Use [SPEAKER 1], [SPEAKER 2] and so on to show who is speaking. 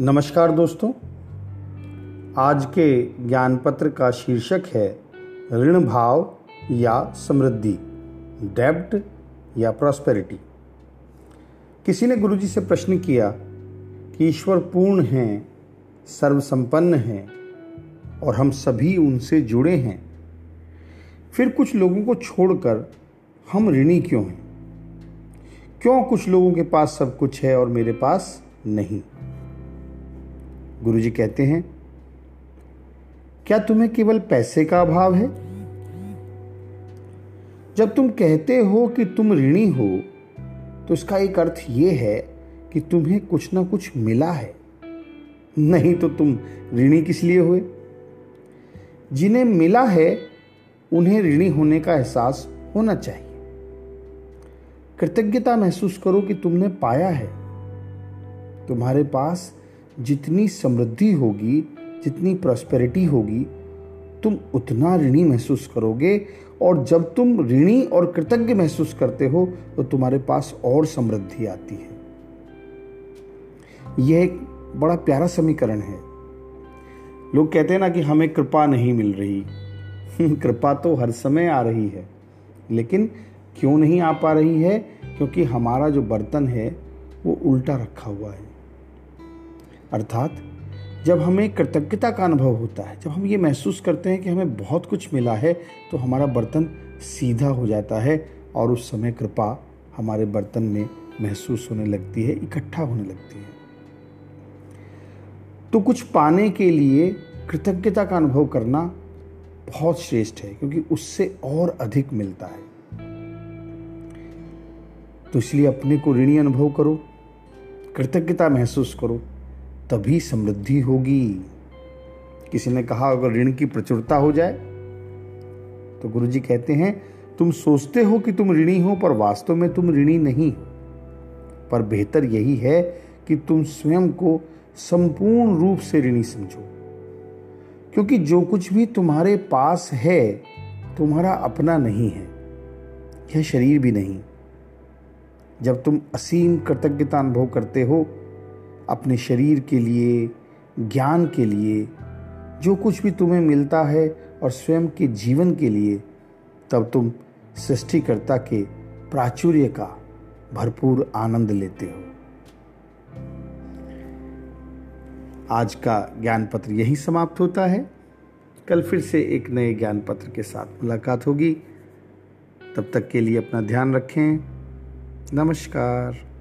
[SPEAKER 1] नमस्कार दोस्तों। आज के ज्ञान पत्र का शीर्षक है, ऋण भाव या समृद्धि, डेब्ट या प्रॉस्पेरिटी। किसी ने गुरुजी से प्रश्न किया कि ईश्वर पूर्ण हैं, सर्वसंपन्न हैं, और हम सभी उनसे जुड़े हैं। फिर कुछ लोगों को छोड़कर, हम ऋणी क्यों हैं? क्यों कुछ लोगों के पास सब कुछ है और मेरे पास नहीं? गुरुजी कहते हैं, क्या तुम्हें केवल पैसे का अभाव है? जब तुम कहते हो कि तुम ऋणी हो तो इसका एक अर्थ यह है कि तुम्हें कुछ ना कुछ मिला है। नहीं तो तुम ऋणी किस लिए हुए? जिन्हें मिला है, उन्हें ऋणी होने का एहसास होना चाहिए। कृतज्ञता महसूस करो कि तुमने पाया है। तुम्हारे पास जितनी समृद्धि होगी, जितनी प्रॉस्पेरिटी होगी, तुम उतना ऋणी महसूस करोगे। और जब तुम ऋणी और कृतज्ञ महसूस करते हो तो तुम्हारे पास और समृद्धि आती है। यह एक बड़ा प्यारा समीकरण है। लोग कहते हैं ना कि हमें कृपा नहीं मिल रही। कृपा तो हर समय आ रही है। लेकिन क्यों नहीं आ पा रही है? क्योंकि हमारा जो बर्तन है, वो उल्टा रखा हुआ है। अर्थात जब हमें कृतज्ञता का अनुभव होता है, जब हम ये महसूस करते हैं कि हमें बहुत कुछ मिला है तो हमारा बर्तन सीधा हो जाता है और उस समय कृपा हमारे बर्तन में महसूस होने लगती है, इकट्ठा होने लगती है। तो कुछ पाने के लिए कृतज्ञता का अनुभव करना बहुत श्रेष्ठ है, क्योंकि उससे और अधिक मिलता है। तो इसलिए अपने को ऋणी अनुभव करो, कृतज्ञता महसूस करो तभी समृद्धि होगी। किसी ने कहा, अगर ऋण की प्रचुरता हो जाए? तो गुरु जी कहते हैं, तुम सोचते हो कि तुम ऋणी हो, पर वास्तव में तुम ऋणी नहीं। पर बेहतर यही है कि तुम स्वयं को संपूर्ण रूप से ऋणी समझो। क्योंकि जो कुछ भी तुम्हारे पास है, तुम्हारा अपना नहीं है। यह शरीर भी नहीं। जब तुम असीम कृतज्ञता अनुभव करते हो अपने शरीर के लिए, ज्ञान के लिए, जो कुछ भी तुम्हें मिलता है और स्वयं के जीवन के लिए, तब तुम सृष्टिकर्ता के प्राचुर्य का भरपूर आनंद लेते हो। आज का ज्ञान पत्र यही समाप्त होता है। कल फिर से एक नए ज्ञान पत्र के साथ मुलाकात होगी। तब तक के लिए अपना ध्यान रखें। नमस्कार।